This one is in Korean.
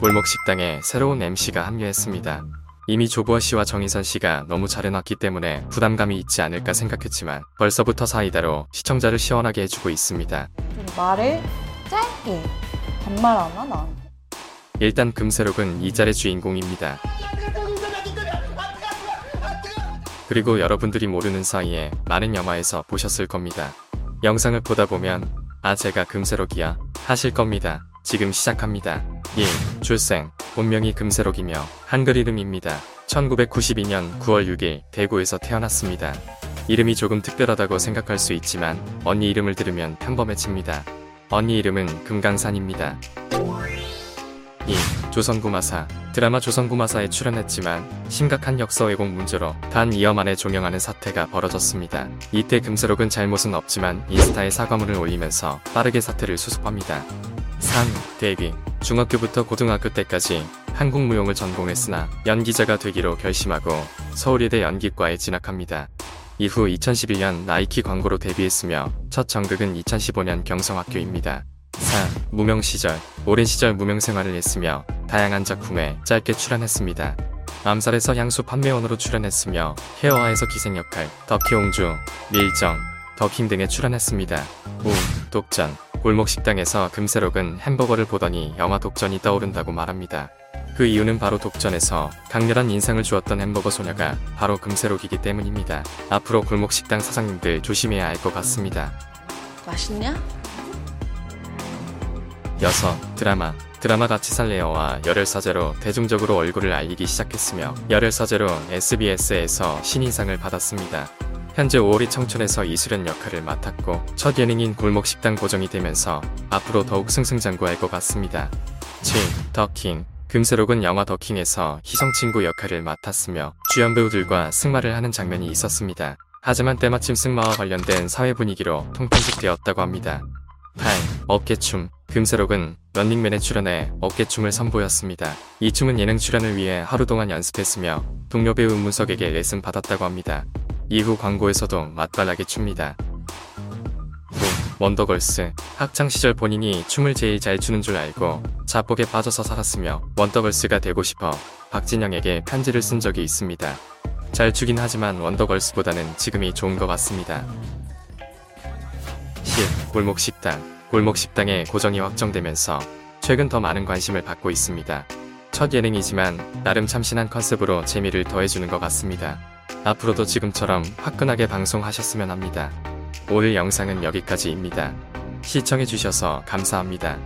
골목 식당에 새로운 MC가 합류했습니다. 이미 조보아 씨와 정희선 씨가 너무 잘해놨기 때문에 부담감이 있지 않을까 생각했지만 벌써부터 사이다로 시청자를 시원하게 해주고 있습니다. 좀 말을 짧게 반말 하나 나한테 일단 금세록은 이 짤의 주인공입니다. 그리고 여러분들이 모르는 사이에 많은 영화에서 보셨을 겁니다. 영상을 보다 보면 아 제가 금세록이야 하실 겁니다. 지금 시작합니다. 1. 출생 본명이 금세록이며 한글 이름입니다. 1992년 9월 6일 대구에서 태어났습니다. 이름이 조금 특별하다고 생각할 수 있지만 언니 이름을 들으면 평범해집니다. 언니 이름은 금강산입니다. 2. 조선구마사 드라마 조선구마사에 출연했지만 심각한 역사 왜곡 문제로 단 2여 만에 종영하는 사태가 벌어졌습니다. 이때 금세록은 잘못은 없지만 인스타에 사과문을 올리면서 빠르게 사태를 수습합니다. 3. 데뷔 중학교부터 고등학교 때까지 한국무용을 전공했으나 연기자가 되기로 결심하고 서울예대 연기과에 진학합니다. 이후 2011년 나이키 광고로 데뷔했으며 첫 정극은 2015년 경성학교입니다. 4. 무명 시절 오랜 시절 무명 생활을 했으며 다양한 작품에 짧게 출연했습니다. 암살에서 향수 판매원으로 출연했으며 헤어아에서 기생 역할, 덕희옹주, 밀정, 더킹 등에 출연했습니다. 5. 독전 골목 식당에서 금세록은 햄버거를 보더니 영화 독전이 떠오른다고 말합니다. 그 이유는 바로 독전에서 강렬한 인상을 주었던 햄버거 소녀가 바로 금세록이기 때문입니다. 앞으로 골목 식당 사장님들 조심해야 할 것 같습니다. 맛있냐? 6. 드라마 드라마 같이 살래요와 열혈사제로 대중적으로 얼굴을 알리기 시작했으며 열혈사제로 SBS에서 신인상을 받았습니다. 현재 5월이 청춘에서 이수련 역할을 맡았고 첫 예능인 골목식당 고정이 되면서 앞으로 더욱 승승장구할 것 같습니다. 7. 더킹 금세록은 영화 더킹에서 희성친구 역할을 맡았으며 주연 배우들과 승마를 하는 장면이 있었습니다. 하지만 때마침 승마와 관련된 사회 분위기로 통편집되었다고 합니다. 8. 어깨춤 금세록은 런닝맨에 출연해 어깨춤을 선보였습니다. 이 춤은 예능 출연을 위해 하루 동안 연습했으며 동료 배우 문석에게 레슨 받았다고 합니다. 이후 광고에서도 맛깔나게 춥니다. 9. 원더걸스 학창시절 본인이 춤을 제일 잘 추는 줄 알고 자폭에 빠져서 살았으며 원더걸스가 되고 싶어 박진영에게 편지를 쓴 적이 있습니다. 잘 추긴 하지만 원더걸스보다는 지금이 좋은 것 같습니다. 10. 골목식당 골목식당의 고정이 확정되면서 최근 더 많은 관심을 받고 있습니다. 첫 예능이지만 나름 참신한 컨셉으로 재미를 더해주는 것 같습니다. 앞으로도 지금처럼 화끈하게 방송하셨으면 합니다. 오늘 영상은 여기까지입니다. 시청해주셔서 감사합니다.